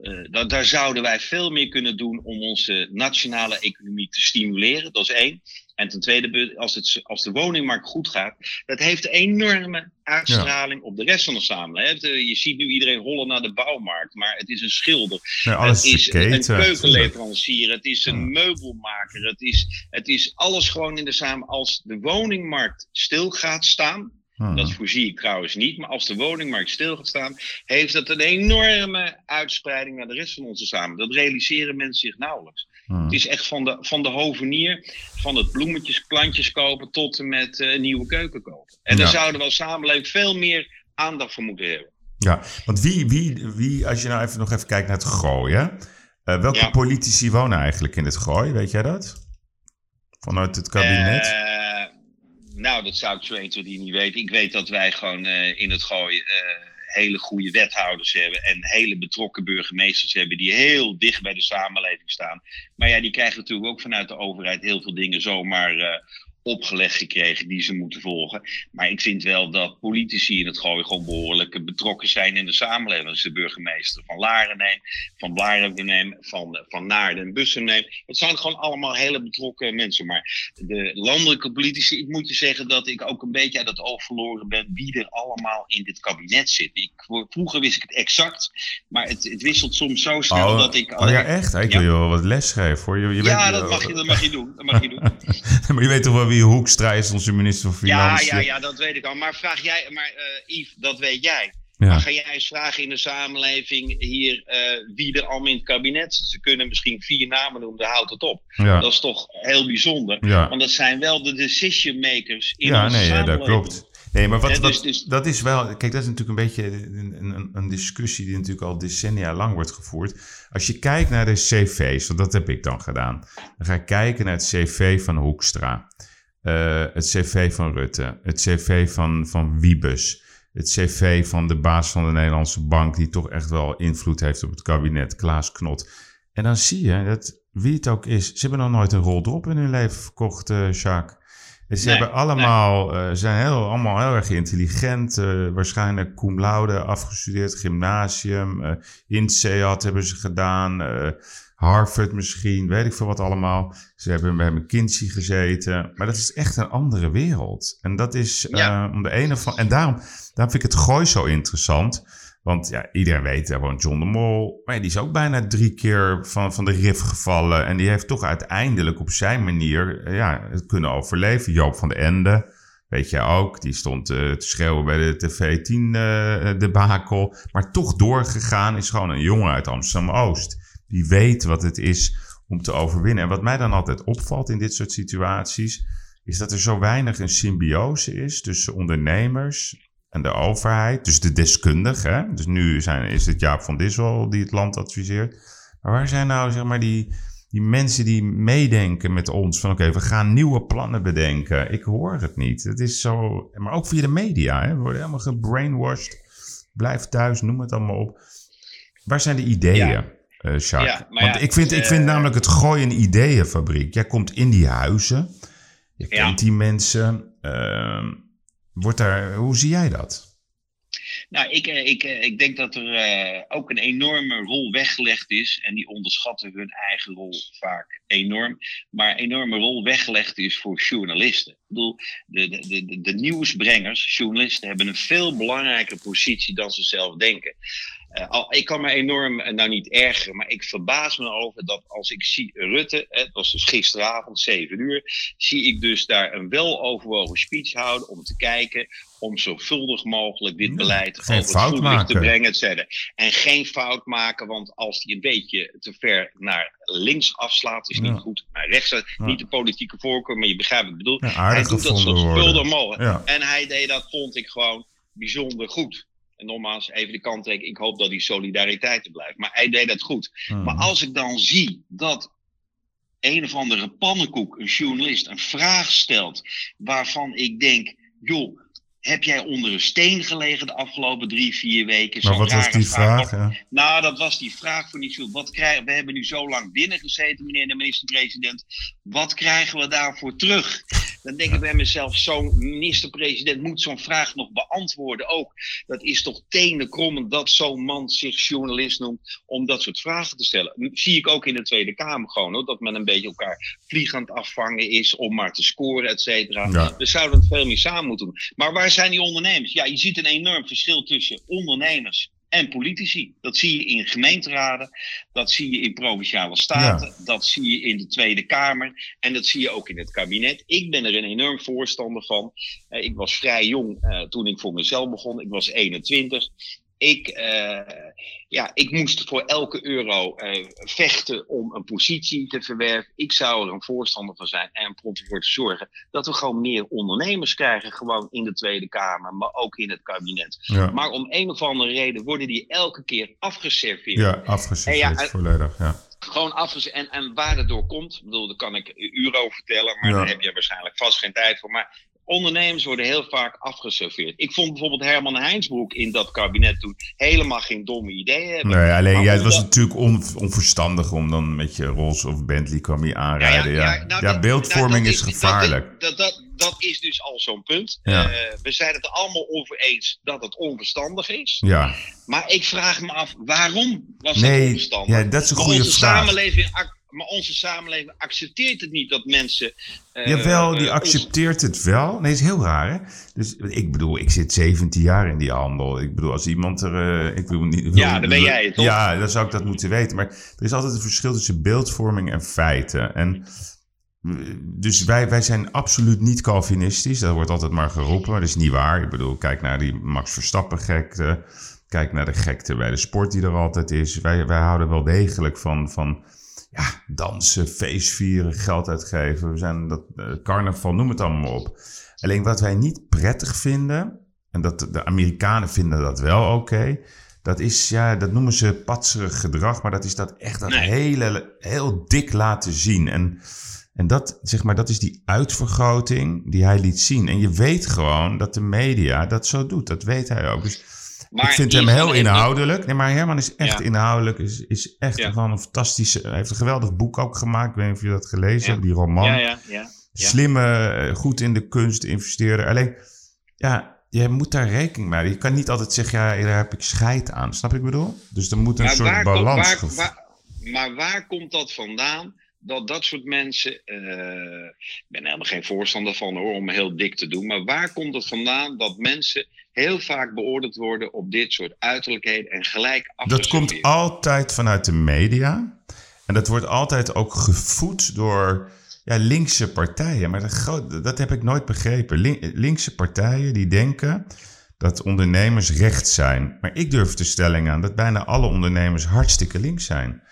Eh, da- daar zouden wij veel meer kunnen doen om onze nationale economie te stimuleren. Dat is één. En ten tweede, als, het, als de woningmarkt goed gaat, dat heeft een enorme uitstraling op de rest van de samenleving. eh, Je ziet nu iedereen rollen naar de bouwmarkt, maar het is een schilder. Het is een keukenleverancier, het is een meubelmaker, het is, het is alles gewoon in de samen. Als de woningmarkt stil gaat staan, Hmm. dat voorzie ik trouwens niet, maar als de woningmarkt stil gaat staan, heeft dat een enorme uitspreiding naar de rest van onze samenleving. Dat realiseren mensen zich nauwelijks. Hmm. Het is echt van de, van de hovenier, van het bloemetjes, plantjes kopen tot en met eh, een nieuwe keuken kopen. En daar zouden we als samenleving veel meer aandacht voor moeten hebben. Ja, want wie, wie, wie, als je nou even nog even kijkt naar het gooien. Uh, welke Ja. politici wonen eigenlijk in het gooi? Weet jij dat? Vanuit het kabinet? Eh, nou, dat zou ik zo 1, 2, 3 niet weten. Ik weet dat wij gewoon eh, in het gooi eh, hele goede wethouders hebben en hele betrokken burgemeesters hebben die heel dicht bij de samenleving staan. Maar ja, die krijgen natuurlijk ook vanuit de overheid heel veel dingen zomaar eh, opgelegd gekregen die ze moeten volgen. Maar ik vind wel dat politici in het gooi gewoon behoorlijk betrokken zijn in de samenleving. Als de burgemeester van Laren neem, van Blaren neem, van, van Naarden en Bussen neem. Het zijn gewoon allemaal hele betrokken mensen. Maar de landelijke politici, ik moet je zeggen dat ik ook een beetje uit het oog verloren ben wie er allemaal in dit kabinet zit. Ik, vroeger wist ik het exact, maar het, het wisselt soms zo snel dat ik... oh ja, echt? Ik wil je wel wat les geven hoor. Je, je ja, bent- dat mag, je, dat mag je doen. Dat mag je doen. [laughs] maar je weet toch wel wie Hoekstra is, onze minister van Ja, Financiën? ja, ja, dat weet ik al. Maar vraag jij, maar eh Yves, dat weet jij. Ja. Maar ga jij eens vragen in de samenleving hier eh, wie er allemaal in het kabinet zit? Ze kunnen misschien vier namen noemen, daar houdt het op. Ja. Dat is toch heel bijzonder. Ja. Want dat zijn wel de decision makers in Ja, onze nee, ja, dat samenleving. klopt. Nee, maar wat, Ja, dus- wat, dus- dat is wel... Kijk, dat is natuurlijk een beetje een, een, een discussie die natuurlijk al decennia lang wordt gevoerd. Als je kijkt naar de cv's, want dat heb ik dan gedaan. Dan ga ik kijken naar het cv van Hoekstra. Eh, het cv van Rutte. Het cv van, van Wiebes. Het cv van de baas van de Nederlandse Bank... die toch echt wel invloed heeft op het kabinet, Klaas Knot. En dan zie je dat wie het ook is... ze hebben nog nooit een rol drop in hun leven verkocht, eh Jacques. Ze Nee, hebben allemaal, eh, zijn heel, allemaal heel erg intelligent. waarschijnlijk cum laude afgestudeerd, gymnasium. INSEAD hebben ze gedaan. Harvard misschien, weet ik veel wat allemaal. Ze hebben bij McKinsey gezeten. Maar dat is echt een andere wereld. En dat is Ja. eh, om de ene van. En daarom, daarom vind ik het gooi zo interessant. Want ja, iedereen weet, daar woont John de Mol. Maar ja, die is ook bijna drie keer van, van de rif gevallen. En die heeft toch uiteindelijk op zijn manier eh, ja, het kunnen overleven. Joop van de Ende, weet je ook. Die stond eh, te schreeuwen bij de TV10 eh debakel. Maar toch doorgegaan is gewoon een jongen uit Amsterdam-Oost. Die weet wat het is om te overwinnen. En wat mij dan altijd opvalt in dit soort situaties... is dat er zo weinig een symbiose is tussen ondernemers en de overheid, dus de deskundigen. Dus nu zijn, is het Jaap van Dissel die het land adviseert. Maar waar zijn nou zeg maar die, die mensen die meedenken met ons? Van oké, we gaan nieuwe plannen bedenken. Ik hoor het niet. Het is zo, maar ook via de media. Hè? We worden helemaal gebrainwashed. Blijf thuis, noem het allemaal op. Waar zijn de ideeën, Ja. Eh? Ja, Want ja, ik vind, ik vind eh, namelijk het gooien ideeënfabriek. Jij komt in die huizen. Je kent die mensen. ehm, wordt daar, hoe zie jij dat? Nou, ik, eh, ik, ik denk dat er ook een enorme rol weggelegd is. En die onderschatten hun eigen rol vaak enorm. Maar een enorme rol weggelegd is voor journalisten. Ik bedoel, de, de, de, de, de nieuwsbrengers, journalisten, hebben een veel belangrijkere positie dan ze zelf denken. Eh, ik kan me enorm, eh, nou niet ergeren, maar ik verbaas me over dat als ik zie Rutte, eh, het was dus gisteravond, 7 uur, zie ik dus daar een weloverwogen speech houden om te kijken om zovuldig mogelijk dit beleid over het voetlicht te brengen, et cetera. En geen fout maken, want als die een beetje te ver naar links afslaat, is Ja. niet goed. Naar rechts, Ja. niet de politieke voorkeur, maar je begrijpt wat ik bedoel. Hij doet dat zo worden. mogelijk. En hij deed dat, vond ik gewoon bijzonder goed. En nogmaals, even de kanttekening. Ik hoop dat die solidariteit er blijft. Maar hij deed dat goed. Mhm. Maar als ik dan zie dat een of andere pannenkoek, een journalist, een vraag stelt. waarvan ik denk: joh, heb jij onder een steen gelegen de afgelopen drie, vier weken? Maar wat was die vraag? Wat- nou, dat was die vraag van die. Wat krijgen, we hebben nu zo lang binnen gezeten, meneer de minister-president. Wat krijgen we daarvoor terug? Dan denk ik bij mezelf, zo'n minister-president moet zo'n vraag nog beantwoorden ook. Dat is toch tenenkrommend dat zo'n man zich journalist noemt om dat soort vragen te stellen. Zie ik ook in de Tweede Kamer gewoon, hoor, dat men een beetje elkaar vliegend afvangen is om maar te scoren, et cetera. Ja. We zouden het veel meer samen moeten doen. Maar waar zijn die ondernemers? Ja, je ziet een enorm verschil tussen ondernemers en politici. Dat zie je in gemeenteraden, dat zie je in provinciale staten, dat zie je in de Tweede Kamer en dat zie je ook in het kabinet. Ik ben er een enorm voorstander van. Eh, ik was vrij jong eh, toen ik voor mezelf begon. Ik was 21. Ik, eh, ja, ik moest voor elke euro eh, vechten om een positie te verwerven. Ik zou er een voorstander van zijn en er voor te zorgen dat we gewoon meer ondernemers krijgen. Gewoon in de Tweede Kamer, maar ook in het kabinet. Ja. Maar om een of andere reden worden die elke keer afgeserveerd. Ja, afgeserveerd ja, volledig. Ja. Gewoon afgezet. En, en waar het door komt, ik bedoel, daar kan ik uren over vertellen, maar Ja. daar heb je waarschijnlijk vast geen tijd voor. Maar ondernemers worden heel vaak afgeserveerd. Ik vond bijvoorbeeld Herman Heinsbroek in dat kabinet toen helemaal geen domme ideeën hebben. Nee, alleen ja, het was natuurlijk on- onverstandig om dan met je Rolls of Bentley kwam je aanrijden. Ja, ja, nou, dat- beeldvorming nou, dat is gevaarlijk. Dat, dat, dat is dus al zo'n punt. Eh, we zijn het er allemaal over eens dat het onverstandig is. Ja, Maar ik vraag me af, waarom was het onverstandig? ja, dat is een goede onze vraag. Samenleving, maar onze samenleving accepteert het niet dat mensen... eh, Jawel, die eh, accepteert het wel. Nee, is heel raar, hè? Dus ik bedoel, ik zit 17 jaar in die handel. Ik bedoel, als iemand er... eh, ik wil niet, wil- Ja, dan ben jij het, toch? Ja, dan zou ik dat moeten weten. Maar er is altijd een verschil tussen beeldvorming en feiten. En... Dus wij, wij zijn absoluut niet Calvinistisch. Dat wordt altijd maar geroepen, maar dat is niet waar. Ik bedoel, kijk naar die Max Verstappen gekte. Kijk naar de gekte bij de sport die er altijd is. Wij, wij houden wel degelijk van, van ja, dansen, feestvieren, geld uitgeven. We zijn dat eh, carnaval, noem het allemaal op. Alleen wat wij niet prettig vinden, en dat de Amerikanen vinden dat wel oké. dat is, ja, dat noemen ze patserig gedrag, maar dat is dat echt dat Nee. hele, heel dik laten zien. En, en dat, zeg maar, dat is die uitvergroting die hij liet zien. En je weet gewoon dat de media dat zo doet. Dat weet hij ook. Dus maar ik vind hem heel inhoudelijk. Nee, maar Herman is echt Ja. inhoudelijk. Is, is echt Ja. gewoon een fantastische... Hij heeft een geweldig boek ook gemaakt. Ik weet niet of je dat gelezen hebt, die roman. Ja, ja, ja. ja. Slimme, eh, goed in de kunst investeren. Alleen, ja, je moet daar rekening mee. Je kan niet altijd zeggen, ja, daar heb ik scheid aan. Snap je ik bedoel? Dus er moet een Maar soort waar, balans... waar- maar waar komt dat vandaan? Dat dat soort mensen. eh, ik ben helemaal geen voorstander van hoor, om heel dik te doen. Maar waar komt het vandaan dat mensen heel vaak beoordeeld worden op dit soort uiterlijkheden en gelijk Dat komt altijd vanuit de media. En dat wordt altijd ook gevoed door ja, linkse partijen. Maar dat, dat heb ik nooit begrepen. Lin- linkse partijen die denken dat ondernemers rechts zijn. Maar ik durf de stelling aan dat bijna alle ondernemers hartstikke links zijn.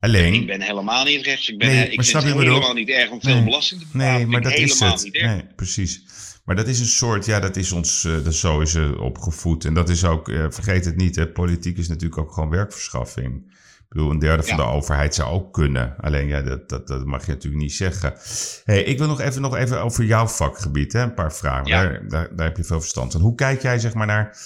Alleen, Ik ben helemaal niet rechts. Ik, ben, Nee, ik maar vind het helemaal niet erg om veel Nee. belasting te betalen. Nee, maar dat is het. Nee, precies. Maar dat is een soort, ja, dat is ons, eh, dat zo is er opgevoed. En dat is ook, eh, vergeet het niet, hè, politiek is natuurlijk ook gewoon werkverschaffing. Ik bedoel, een derde van de overheid zou ook kunnen. Alleen, ja, dat, dat, dat mag je natuurlijk niet zeggen. Hey, ik wil nog even, nog even over jouw vakgebied, hè, een paar vragen. Ja. Daar, daar, daar heb je veel verstand van. Hoe kijk jij, zeg maar, naar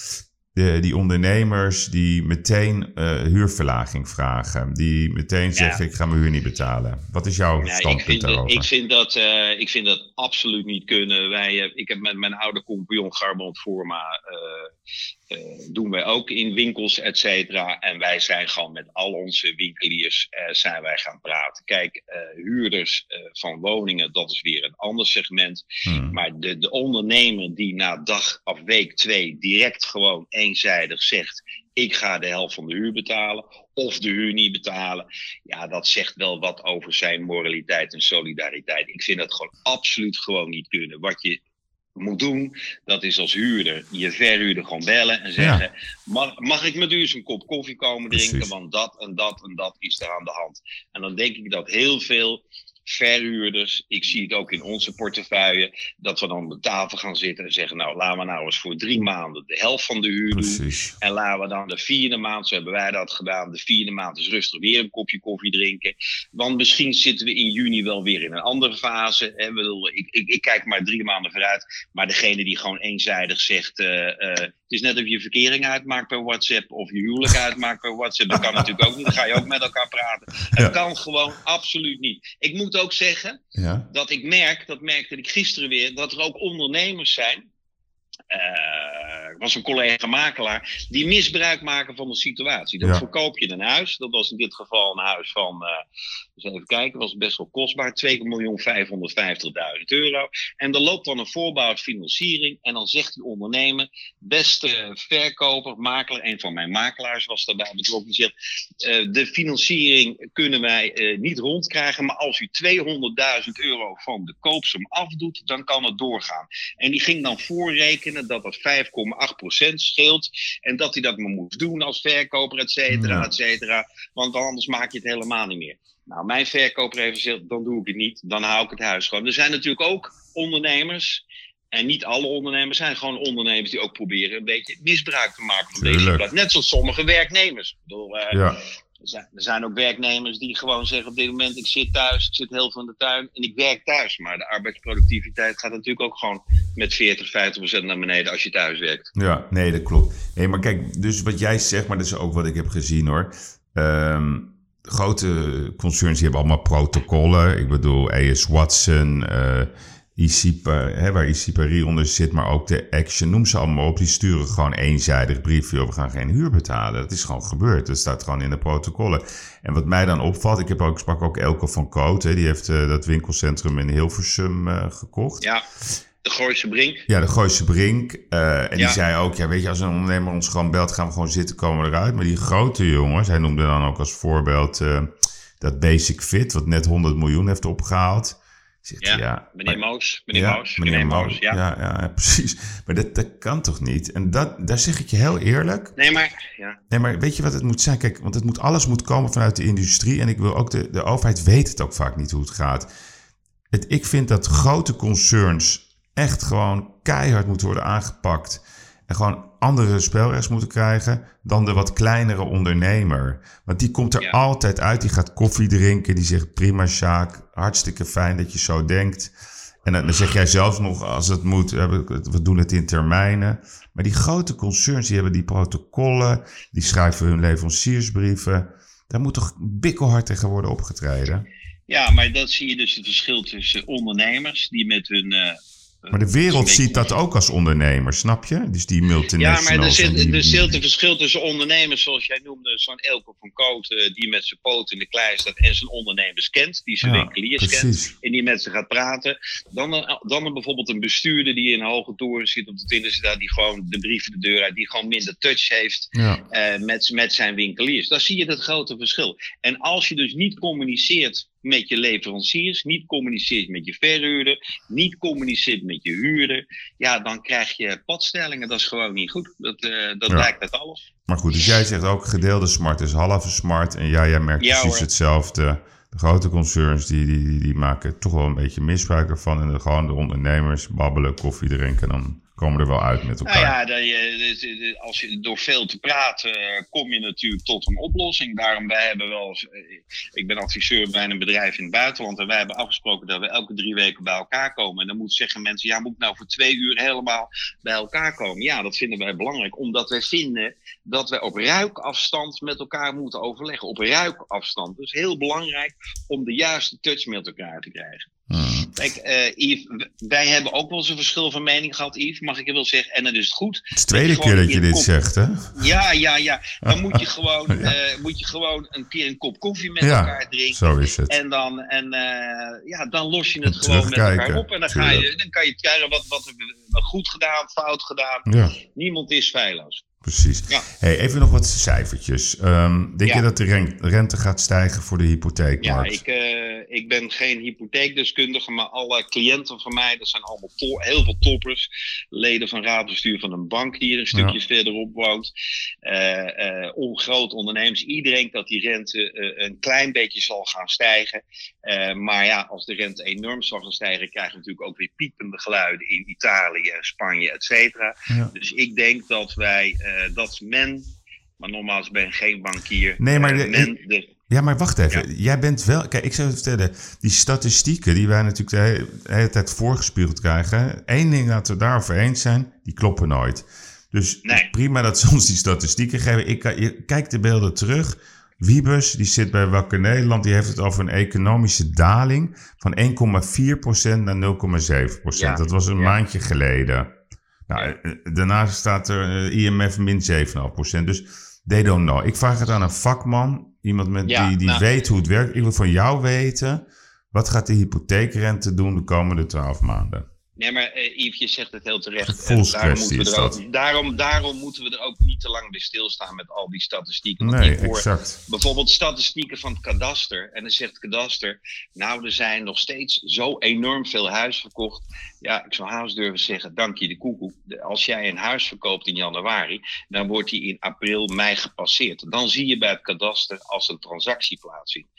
de, die ondernemers die meteen eh, huurverlaging vragen? Die meteen zeggen, ik ga mijn huur niet betalen. Wat is jouw ik, standpunt vind, daarover? ik, vind dat, eh, ik vind dat absoluut niet kunnen. Wij, eh, ik heb met mijn oude compagnon Garband Forma. Eh, doen wij ook in winkels, et cetera. En wij zijn gewoon met al onze winkeliers eh, zijn wij gaan praten. Kijk, eh, huurders van woningen, dat is weer een ander segment. Hmm. Maar de, de ondernemer die na dag of week twee direct gewoon eenzijdig zegt: ik ga de helft van de huur betalen. Of de huur niet betalen. Ja, dat zegt wel wat over zijn moraliteit en solidariteit. Ik vind dat gewoon absoluut gewoon niet kunnen. Wat je moet doen, dat is als huurder je verhuurder gewoon bellen en zeggen: mag, mag ik met u eens een kop koffie komen drinken? Precies. Want dat en dat en dat is er aan de hand. En dan denk ik dat heel veel verhuurders, ik zie het ook in onze portefeuille, dat we dan op de tafel gaan zitten en zeggen: Nou, laten we nou eens voor drie maanden de helft van de huur doen. En laten we dan de vierde maand, zo hebben wij dat gedaan, de vierde maand is rustig weer een kopje koffie drinken. Want misschien zitten we in juni wel weer in een andere fase. Hè. Ik, ik, ik, kijk maar drie maanden vooruit. Maar degene die gewoon eenzijdig zegt, eh, eh, is net of je verkering uitmaakt per WhatsApp of je huwelijk uitmaakt per WhatsApp. Dat kan natuurlijk ook niet, dan ga je ook met elkaar praten. Het Ja. kan gewoon absoluut niet. Ik moet ook zeggen, Ja. dat ik merk, dat merkte ik gisteren weer, dat er ook ondernemers zijn. Er was een collega makelaar die misbruik maken van de situatie. Dan Ja. verkoop je een huis. Dat was in dit geval een huis van, eh dus even kijken, was best wel kostbaar. 2.550.000 euro. En er loopt dan een voorbouwfinanciering. En dan zegt die ondernemer, beste verkoper, makelaar, een van mijn makelaars was daarbij betrokken. Die zegt, eh, de financiering kunnen wij niet rondkrijgen. Maar als u 200.000 euro van de koopsom afdoet, dan kan het doorgaan. En die ging dan voorrekenen dat dat 5,8% scheelt. En dat hij dat maar moest doen als verkoper, et cetera, Ja. et cetera. Want anders maak je het helemaal niet meer. Nou, mijn verkoper heeft gezegd, dan doe ik het niet. Dan hou ik het huis gewoon. Er zijn natuurlijk ook ondernemers. En niet alle ondernemers zijn gewoon ondernemers die ook proberen een beetje misbruik te maken van deze situatie. Net zoals sommige werknemers. Ik bedoel, eh, Ja. Er zijn, ook werknemers die gewoon zeggen op dit moment, ik zit thuis, ik zit heel veel in de tuin en ik werk thuis. Maar de arbeidsproductiviteit gaat natuurlijk ook gewoon met 40, 50 procent naar beneden als je thuis werkt. Ja, nee, dat klopt. Nee, maar kijk, dus wat jij zegt, maar dat is ook wat ik heb gezien hoor. Ehm, grote concerns die hebben allemaal protocollen. Ik bedoel, AS Watson, eh Hè, waar ICIPA onder zit, maar ook de Action, noem ze allemaal op. Die sturen gewoon eenzijdig briefje, we gaan geen huur betalen. Dat is gewoon gebeurd. Dat staat gewoon in de protocollen. En wat mij dan opvalt, ik heb ook, sprak ook Elke van Koot, hè, die heeft eh, dat winkelcentrum in Hilversum eh, gekocht. Ja, de Gooise Brink. Ja, de Gooise Brink. eh, en die zei ook, ja, weet je, als een ondernemer ons gewoon belt, gaan we gewoon zitten, komen we eruit. Maar die grote jongens, hij noemde dan ook als voorbeeld dat Basic Fit, wat net 100 miljoen heeft opgehaald. Ja, ja, meneer maar- Moos. Meneer ja, Moos. meneer Moos. ja. Ja, ja, [laughs] precies. Maar dat, dat kan toch niet? En dat, daar zeg ik je heel eerlijk. Nee, maar ja. Nee, maar weet je wat het moet zijn? Kijk, want het moet, alles moet komen vanuit de industrie. En ik wil ook, de, de overheid weet het ook vaak niet hoe het gaat. Het, ik vind dat grote concerns echt gewoon keihard moeten worden aangepakt. En gewoon andere spelregels moeten krijgen dan de wat kleinere ondernemer. Want die komt er Ja. altijd uit. Die gaat koffie drinken. Die zegt prima Sjaak, hartstikke fijn dat je zo denkt. En dan, zeg jij zelf nog, als het moet, we we doen het in termijnen. Maar die grote concerns, die hebben die protocollen, die schrijven hun leveranciersbrieven. Daar moet toch bikkelhard tegen worden opgetreden? ja, maar dat zie je dus het verschil tussen ondernemers die met hun. eh, Maar de wereld een beetje- ziet dat ook als ondernemer, snap je? Dus die Ja, multinationals. maar er zit, die- er zit een verschil tussen ondernemers, zoals jij noemde, zo'n Elke van Kooten, die met zijn poot in de klei staat en zijn ondernemers kent, die zijn Ja, winkeliers kent. en die met ze gaat praten. Dan, een, dan een, bijvoorbeeld een bestuurder die in een hoge toren zit op de Twintigste, die gewoon de brieven de deur uit, die gewoon minder touch heeft Ja. eh, met, met zijn winkeliers. Daar zie je het grote verschil. En als je dus niet communiceert met je leveranciers, niet communiceert met je verhuurder, niet communiceert met je huurder, ja, dan krijg je padstellingen. Dat is gewoon niet goed. Dat, eh, dat Ja. lijkt uit alles. Maar goed, dus jij zegt ook gedeelde smart is halve smart. En ja, jij merkt Ja, precies hoor. hetzelfde. De grote concerns die, die, die, die maken toch wel een beetje misbruik ervan. En de, gewoon de ondernemers babbelen, koffie drinken. Dan komen er wel uit met elkaar. Nou ja, als je door veel te praten eh, kom je natuurlijk tot een oplossing. Daarom, wij hebben wel eh, ik ben adviseur bij een bedrijf in het buitenland en wij hebben afgesproken dat we elke drie weken bij elkaar komen. En dan moeten zeggen mensen, ja, moet ik nou voor twee uur helemaal bij elkaar komen? Ja, dat vinden wij belangrijk, omdat wij vinden dat wij op ruikafstand met elkaar moeten overleggen. Op ruikafstand. Dus heel belangrijk om de juiste touch met elkaar te krijgen. Hmm. Kijk, eh, Yves, wij hebben ook wel eens een verschil van mening gehad, Yves, mag ik je wel zeggen. En dan is het goed. Het is de tweede keer dat je dit kop- zegt, hè? Ja, ja, ja. Dan moet je [laughs] gewoon, Ja. eh, moet je gewoon een keer een kop koffie met Ja, elkaar drinken. Zo is het. En dan, en, eh, ja, dan los je het En gewoon met elkaar op. En dan, ga je, dan kan je kijken wat, wat hebben we goed gedaan, fout gedaan. Ja, Niemand is feilloos. Precies. Ja. Hey, even nog wat cijfertjes. Ehm, denk Ja. je dat de ren- rente gaat stijgen voor de Ja, hypotheekmarkt? ik, eh, ik ben geen hypotheekdeskundige, maar alle cliënten van mij, dat zijn allemaal heel veel toppers. Leden van raadbestuur van een bank die hier een stukje verderop woont. eh eh, ongroot ondernemers. Iedereen denkt dat die rente een klein beetje zal gaan stijgen. Maar ja, als de rente enorm zal gaan stijgen, krijg je natuurlijk ook weer piepende geluiden in Italië, Spanje, et cetera. Ja. Dus ik denk dat wij, dat men, maar nogmaals, ik ben geen bankier. Nee, maar eh, de- men de, Ja, maar wacht even. Jij bent wel. Kijk, ik zou je vertellen. Die statistieken die wij natuurlijk de hele, tijd voorgespiegeld krijgen. Eén ding dat we daarover eens zijn: die kloppen nooit. Dus Nee. prima dat ze [laughs] ons die statistieken geven. Ik, je, kijk de beelden terug. Wiebus, die zit bij Wakker Nederland, die heeft het over een economische daling van 1,4% naar 0,7%. Ja, Dat was een ja. maandje geleden. Nou, Ja. eh, Daarnaast staat er eh, IMF min 7,5%. Dus they don't know. Ik vraag het aan een vakman, iemand met, Ja, die, die nou- weet hoe het werkt. Ik wil van jou weten, wat gaat de hypotheekrente doen de komende 12 maanden? Nee, maar eh, Yves, je zegt het heel terecht. Daarom, moeten we er ook, daarom, daarom moeten we er ook niet te lang bij stilstaan met al die statistieken. Want Nee, ik hoor exact. bijvoorbeeld statistieken van het kadaster. En dan zegt het kadaster, nou er zijn nog steeds zo enorm veel huizen verkocht. Ja, ik zou haast durven zeggen, dank je de koekoek. Als jij een huis verkoopt in januari, dan wordt die in april, mei gepasseerd. Dan zie je bij het kadaster als een transactie plaatsvindt.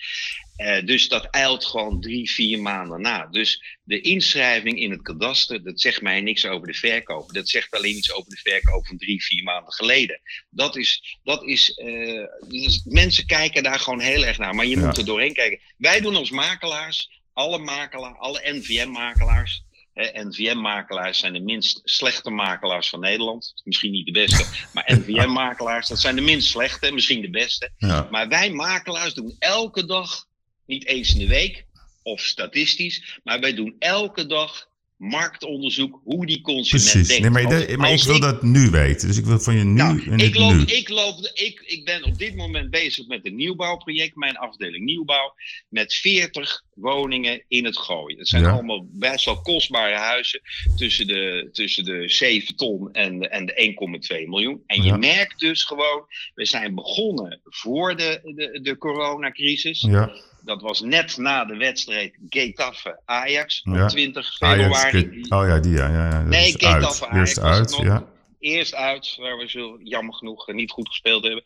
Eh, dus dat eilt gewoon drie, vier maanden na. Dus de inschrijving in het kadaster, dat zegt mij niks over de verkoop. Dat zegt alleen iets over de verkoop van drie, vier maanden geleden. Dat is, dat is, eh, dus mensen kijken daar gewoon heel erg naar. Maar je Ja. moet er doorheen kijken. Wij doen als makelaars, alle makelaars, alle NVM-makelaars. NVM-makelaars zijn de minst slechte makelaars van Nederland. Misschien niet de beste, maar [laughs] NVM-makelaars, dat zijn de minst slechte, misschien de beste. Ja. Maar wij makelaars doen elke dag, niet eens in de week of statistisch, maar wij doen elke dag marktonderzoek hoe die consument Precies. denkt. Nee, maar ik wil dat nu weten. Dus ik wil van je nu nou, en ik, loop, nu. ik, loop, ik, ik ben op dit moment bezig met een nieuwbouwproject, mijn afdeling nieuwbouw, met 40 woningen in het gooi. Dat zijn Ja. allemaal best wel kostbare huizen tussen de, tussen de 7 ton en de, en de 1,2 miljoen. En je merkt dus gewoon, we zijn begonnen voor de, de, de coronacrisis. Ja, Dat was net na de wedstrijd Getafe Ajax op Ja. 20 Ajax. februari. Oh ja, die ja. ja, Nee, uit. Ajax Eerst uit, nog. ja. Eerst uit, waar we zo jammer genoeg niet goed gespeeld hebben.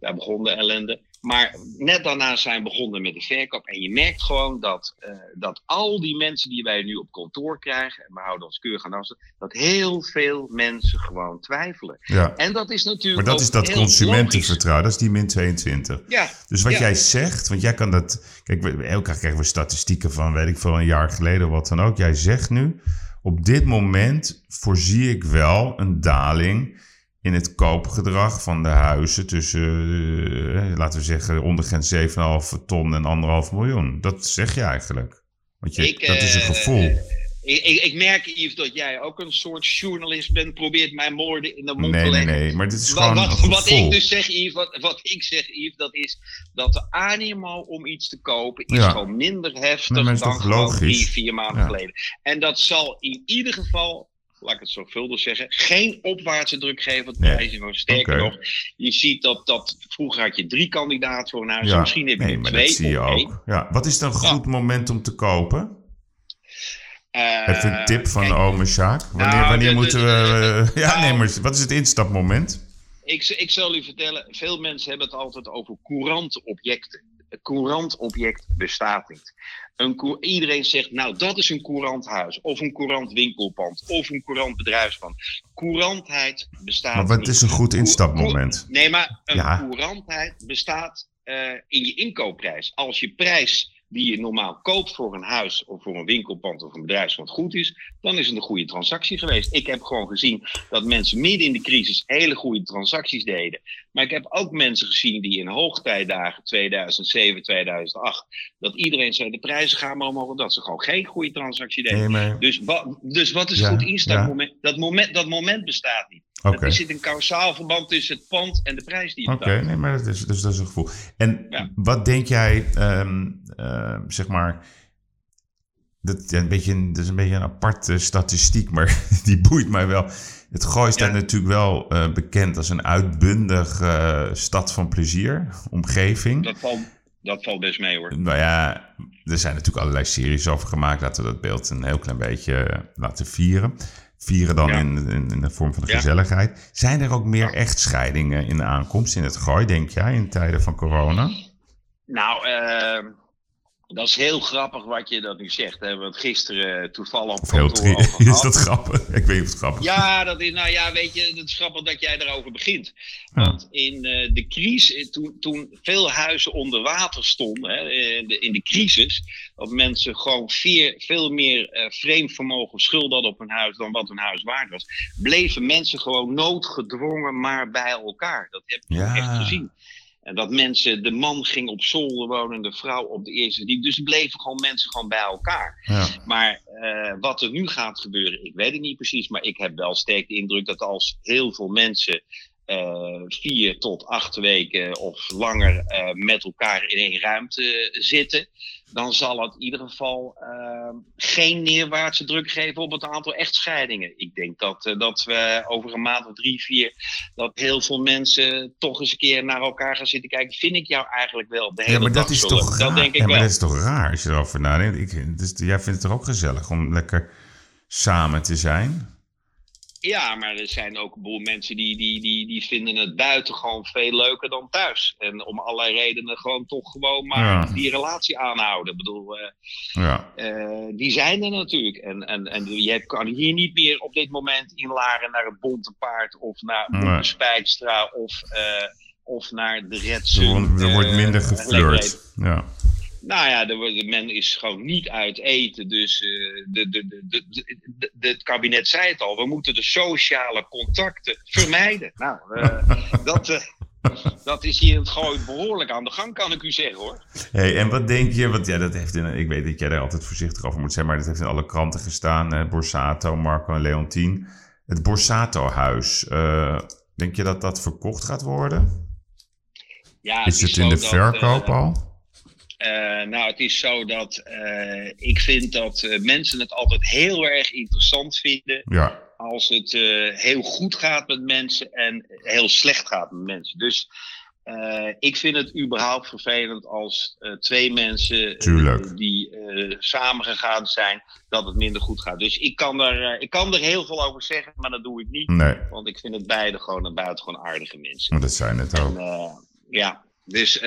Daar begon de ellende. Maar net daarna zijn we begonnen met de verkoop. En je merkt gewoon dat, eh, dat al die mensen die wij nu op kantoor krijgen, en we houden ons keurig aan afstand, dat heel veel mensen gewoon twijfelen. ja. En dat is natuurlijk. Maar dat is dat consumentenvertrouwen. Dat is die min 22. logisch. Ja, Dus wat Ja. jij zegt, want jij kan dat. Kijk, elke keer krijgen we statistieken van, weet ik veel, een jaar geleden of wat dan ook. Jij zegt nu, op dit moment voorzie ik wel een daling in het koopgedrag van de huizen tussen, eh, laten we zeggen, ondergrens 7,5 ton en 1,5 miljoen. Dat zeg je eigenlijk. Want je, Ik, dat is een eh, gevoel. ik, ik, ik merk, Yves, dat jij ook een soort journalist bent. Probeert mijn woorden in de mond nee, te nee, leggen. nee, maar dit is Wat, gewoon wat, een wat ik dus zeg, Yves, wat, wat ik zeg, Yves, dat is dat de animo om iets te kopen is Ja. gewoon minder heftig Nee, dan gewoon drie, vier maanden Ja. geleden. En dat zal in ieder geval, laat ik het zorgvuldig zeggen, geen opwaartse druk geven op prijzen. Sterker nog, je ziet dat, dat vroeger had je drie kandidaten voor een huis, ja, misschien heb je nee, maar twee dat zie je één. ook. Ja. Wat is dan een goed moment om te kopen? Eh, Even een tip van ome Sjaak. Wanneer, Nou, wanneer de- de- moeten we... de- [laughs] ja, nou- nee, maar wat is het instapmoment? Ik, ik zal u vertellen, veel mensen hebben het altijd over courante objecten. Een courant object bestaat niet. Een iedereen zegt, nou dat is een courant huis, of een courant winkelpand, of een courant bedrijfspand. Courantheid bestaat Maar wat niet. is een goed instapmoment? Nee, maar een Ja. courantheid bestaat eh, in je inkoopprijs. Als je prijs die je normaal koopt voor een huis of voor een winkelpand of een bedrijfspand goed is, dan is het een goede transactie geweest. Ik heb gewoon gezien dat mensen midden in de crisis hele goede transacties deden. Maar ik heb ook mensen gezien die in hoogtijdagen 2007, 2008, dat iedereen zei de prijzen gaan maar omhoog, dat ze gewoon geen goede transactie deden. Nee, maar... Dus, wa- dus wat is Ja, goed instapmoment? Dat, moment, dat moment bestaat niet. Oké, Er zit een kausaal verband tussen het pand en de prijs die je oké, betaalt. nee, maar dat is, dus dat is een gevoel. En Ja. wat denk jij, ehm, ehm, zeg maar... Dat, een beetje, dat is een beetje een aparte statistiek, maar [laughs] die boeit mij wel. Het Gooi staat Ja. natuurlijk wel eh, bekend als een uitbundig eh, stad van plezier, omgeving. Dat valt, dat valt best mee hoor. Nou ja, er zijn natuurlijk allerlei series over gemaakt. Laten we dat beeld een heel klein beetje eh, laten vieren. Vieren dan Ja. in, in, in de vorm van de Ja. gezelligheid. Zijn er ook meer echtscheidingen in de aankomst in het gooi, denk jij, in tijden van corona? Nou, eh, dat is heel grappig wat je dat nu zegt. Het gisteren eh, toevallig op kantoor [laughs] Is dat grappig? [laughs] Ik weet niet of het grappig is. Ja, dat is, nou ja, weet je, het is grappig dat jij daarover begint. Ja. Want in eh, de crisis, toen, toen veel huizen onder water stonden, hè, in, de, in de crisis, dat mensen gewoon veer, veel meer eh vreemd vermogen of schulden hadden op hun huis dan wat hun huis waard was, bleven mensen gewoon noodgedwongen maar bij elkaar. Dat heb ik Ja. echt gezien. En dat mensen, de man ging op zolder wonen, de vrouw op de eerste diep. Dus bleven gewoon mensen gewoon bij elkaar. Ja. Maar eh, wat er nu gaat gebeuren, ik weet het niet precies. Maar ik heb wel sterk de indruk dat als heel veel mensen eh, vier tot acht weken of langer eh, met elkaar in één ruimte zitten. Dan zal het in ieder geval eh, geen neerwaartse druk geven op het aantal echtscheidingen. Ik denk dat, eh, dat we over een maand of drie, vier, dat heel veel mensen toch eens een keer naar elkaar gaan zitten kijken. Vind ik jou eigenlijk wel de hele Ja, maar dat dag is toch raar? Dat denk ik ja, maar wel. dat is toch raar als je erover nadenkt. Ik, dus, jij vindt het toch ook gezellig om lekker samen te zijn? Ja, maar er zijn ook een boel mensen die, die, die, die vinden het buiten gewoon veel leuker dan thuis. En om allerlei redenen gewoon toch gewoon maar Ja. die relatie aanhouden. Ik bedoel, eh, Ja. eh, die zijn er natuurlijk. En, en, en je kan hier niet meer op dit moment in Laren naar het Bonte Paard of naar Nee. Spijkstra of, eh, of naar de Red Er, wordt- er wordt minder geflirt. Ja. Nou ja, wordt- men is gewoon niet uit eten. Dus eh, de, de, de, de, de- de- het kabinet zei het al. We moeten de sociale contacten vermijden. Nou, eh, [laughs] dat, eh, dat is hier in het gooi behoorlijk aan de gang, kan ik u zeggen hoor. Hey, en wat denk je, want ja, dat heeft in, ik weet dat jij daar altijd voorzichtig over moet zijn, maar dat heeft in alle kranten gestaan. eh, Borsato, Marco en Leontien. Het Borsato-huis, denk je dat dat verkocht gaat worden? Ja, Is het in de verkoop al? Eh, nou, het is zo dat eh, ik vind dat eh, mensen het altijd heel erg interessant vinden Ja, als het heel goed gaat met mensen en heel slecht gaat met mensen. Dus ik vind het überhaupt vervelend als twee mensen die samengegaan zijn, dat het minder goed gaat. Dus ik kan, er, ik kan er heel veel over zeggen, maar dat doe ik niet. nee, Want ik vind het beide gewoon een buitengewoon aardige mensen. dat zijn het ook. En, ja, dus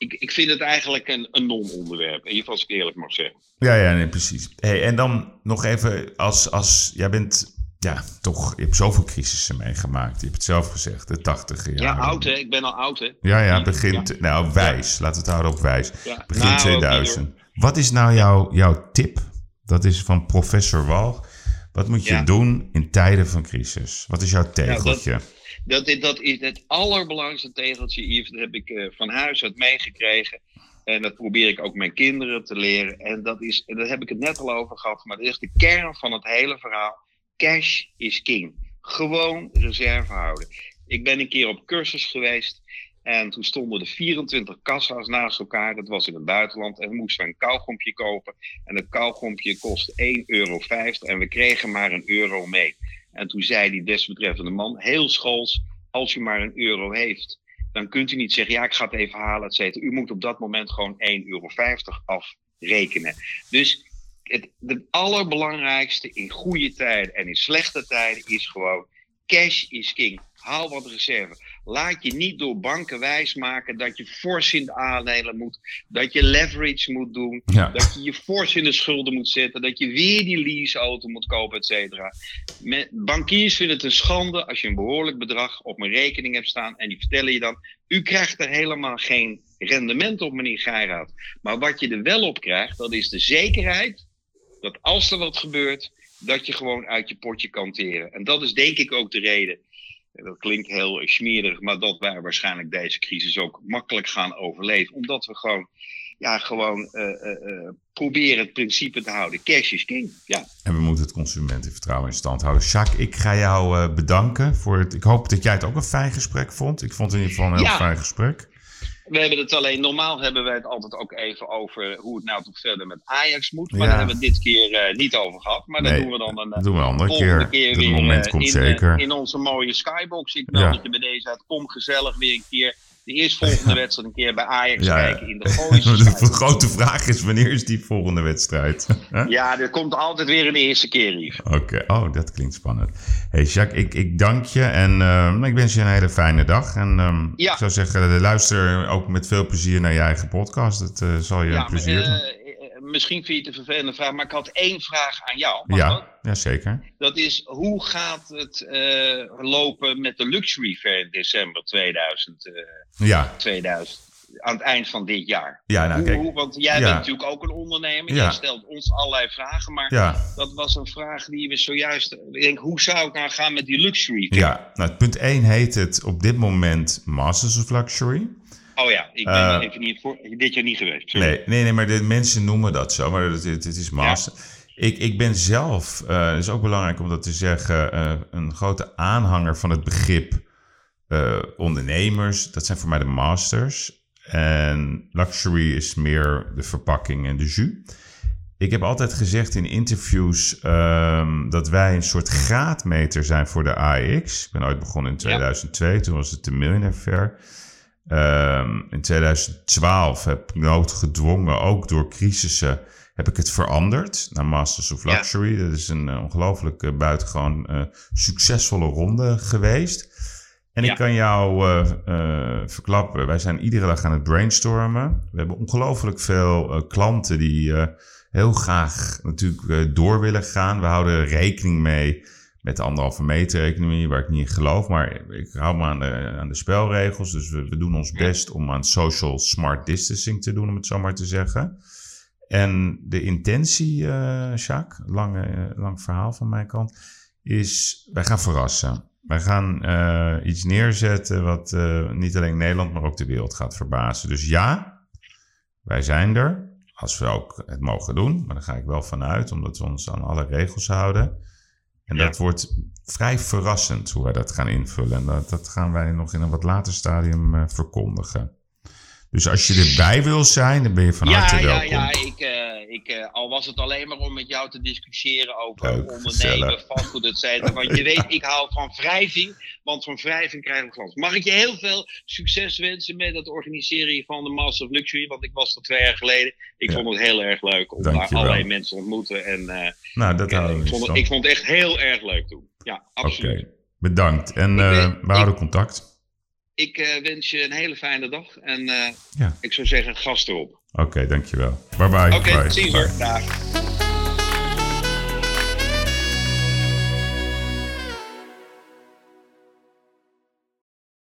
ik, ik vind het eigenlijk een, een non-onderwerp. In ieder geval als ik eerlijk mag zeggen. Ja, ja, nee, precies. Hey, en dan nog even, als, als jij bent, ja, toch, je hebt zoveel crisissen meegemaakt. Je hebt het zelf gezegd, de tachtige Ja, jaren. oud hè? Ik ben al oud hè? Ja, ja, begint, nou, wijs. Laten we het houden op wijs. Ja. Begin Nou, ook niet, 2000. Wat is nou jouw, jouw tip? Dat is van professor Walg. Wat moet je Ja. doen in tijden van crisis? Wat is jouw tegeltje? Dat, is- dat is het allerbelangrijkste tegeltje, Yves. Dat heb ik eh, van huis uit meegekregen. En dat probeer ik ook mijn kinderen te leren. En dat is, en daar heb ik het net al over gehad, maar dat is de kern van het hele verhaal. Cash is king. Gewoon reserve houden. Ik ben een keer op cursus geweest. En toen stonden er 24 kassa's naast elkaar. Dat was in het buitenland. En we moesten een kauwgompje kopen. En dat kauwgompje kost 1,50 euro. En we kregen maar een euro mee. En toen zei die desbetreffende man, heel schools, als u maar een euro heeft, dan kunt u niet zeggen, ja, ik ga het even halen, et cetera. U moet op dat moment gewoon 1,50 euro afrekenen. Dus het, het allerbelangrijkste in goede tijden en in slechte tijden is gewoon, cash is king. Haal wat reserve. Laat je niet door banken wijsmaken dat je fors in de aandelen moet, dat je leverage moet doen, Ja. dat je je fors in de schulden moet zetten. Dat je weer die leaseauto moet kopen, et cetera. Bankiers vinden het een schande als je een behoorlijk bedrag op een rekening hebt staan. En die vertellen je dan, u krijgt er helemaal geen rendement op, meneer Geiraat. Maar wat je er wel op krijgt, dat is de zekerheid dat als er wat gebeurt, dat je gewoon uit je potje kan teren. En dat is denk ik ook de reden. Dat klinkt heel smerig, maar dat wij waarschijnlijk deze crisis ook makkelijk gaan overleven. Omdat we gewoon, ja, gewoon eh, eh, eh, proberen het principe te houden. Cash is king. Ja. En we moeten het consumentenvertrouwen in stand houden. Jacques, ik ga jou bedanken voor het. Ik hoop dat jij het ook een fijn gesprek vond. Ik vond het in ieder geval een heel Ja. fijn gesprek. We hebben het alleen, normaal hebben wij het altijd ook even over hoe het nou toch verder met Ajax moet. Maar Ja. daar hebben we het dit keer eh, niet over gehad. Maar dat doen we dan een doen we een andere volgende keer. weer moment eh, komt in, zeker. eh, in onze mooie skybox. Ik meld Ja. dat je bij deze uit. Kom gezellig weer een keer de eerstvolgende wedstrijd een keer bij Ajax Ja, ja. kijken in de Gooise [laughs] de grote vraag is: wanneer is die volgende wedstrijd? [laughs] Ja, er komt altijd weer een eerste keer. Oké, oh, dat klinkt spannend. Hey Jacques, ik, ik dank je en eh, ik wens je een hele fijne dag. En ehm, Ja. ik zou zeggen, luister ook met veel plezier naar je eigen podcast. Het eh, zal je Ja, een plezier maar, doen. Misschien vind je het een vervelende vraag, maar ik had één vraag aan jou. Mag dat? Ja, ja, zeker. Dat is, hoe gaat het eh, lopen met de Luxury Fair in december 2000, eh, Ja, 2000 aan het eind van dit jaar? ja nou kijk. hoe- want jij ja. bent natuurlijk ook een ondernemer. Ja. Jij stelt ons allerlei vragen, maar Ja, dat was een vraag die we zojuist... Ik denk, hoe zou het nou gaan met die Luxury Fair? ja. Nou, punt 1 heet het op dit moment Masters of Luxury. Oh ja, ik ben Eh, even niet voor, dit jaar niet geweest. sorry. Nee, nee, nee, maar de mensen noemen dat zo, maar het, het, het is master. Ik, ik ben zelf, eh is ook belangrijk om dat te zeggen, eh, een grote aanhanger van het begrip ondernemers. Dat zijn voor mij de masters. En luxury is meer de verpakking en de jus. Ik heb altijd gezegd in interviews ehm, dat wij een soort graadmeter zijn voor de AX. Ik ben ooit begonnen in 2002, toen was het de Millionaire Fair. Ehm, in 2012 heb ik noodgedwongen, ook door crisissen, heb ik het veranderd naar Masters of Ja. Luxury. Dat is een uh, ongelooflijk uh, buitengewoon uh, succesvolle ronde geweest. En Ja. ik kan jou verklappen, wij zijn iedere dag aan het brainstormen. We hebben ongelooflijk veel klanten die heel graag natuurlijk door willen gaan. We houden rekening mee met de anderhalve meter economie, waar ik niet in geloof. Maar ik hou me aan de, aan de spelregels. Dus we, we doen ons best om aan social smart distancing te doen, om het zo maar te zeggen. En de intentie, uh, Jacques, lang, uh, lang verhaal van mijn kant, is wij gaan verrassen. Wij gaan uh, iets neerzetten wat uh, niet alleen Nederland, maar ook de wereld gaat verbazen. Dus ja, wij zijn er. Als we ook het mogen doen. Maar daar ga ik wel vanuit, omdat we ons aan alle regels houden. En Ja. dat wordt vrij verrassend hoe wij dat gaan invullen. En dat, dat gaan wij nog in een wat later stadium uh, verkondigen. Dus als je erbij wil zijn, dan ben je van ja, harte ja, welkom. ja, ik, uh, ik, uh, al was het alleen maar om met jou te discussiëren over ondernemen, vastgoed, et cetera. Want je weet, ik hou van wrijving, want van wrijving krijg ik glans. Mag ik je heel veel succes wensen met het organiseren van de Master of Luxury? Want ik was er twee jaar geleden. Ik Ja. vond het heel erg leuk om daar allerlei mensen te ontmoeten. En uh, Nou, dat houden we ik, vond het, ik vond het echt heel erg leuk toen. Ja, Oké, absoluut. bedankt. En eh, ben- we houden ik- contact. Ik uh, wens je een hele fijne dag. En uh, Ja. ik zou zeggen, gas erop. Oké, dankjewel. Bye bye. Oké, Bye. zie je. Dag.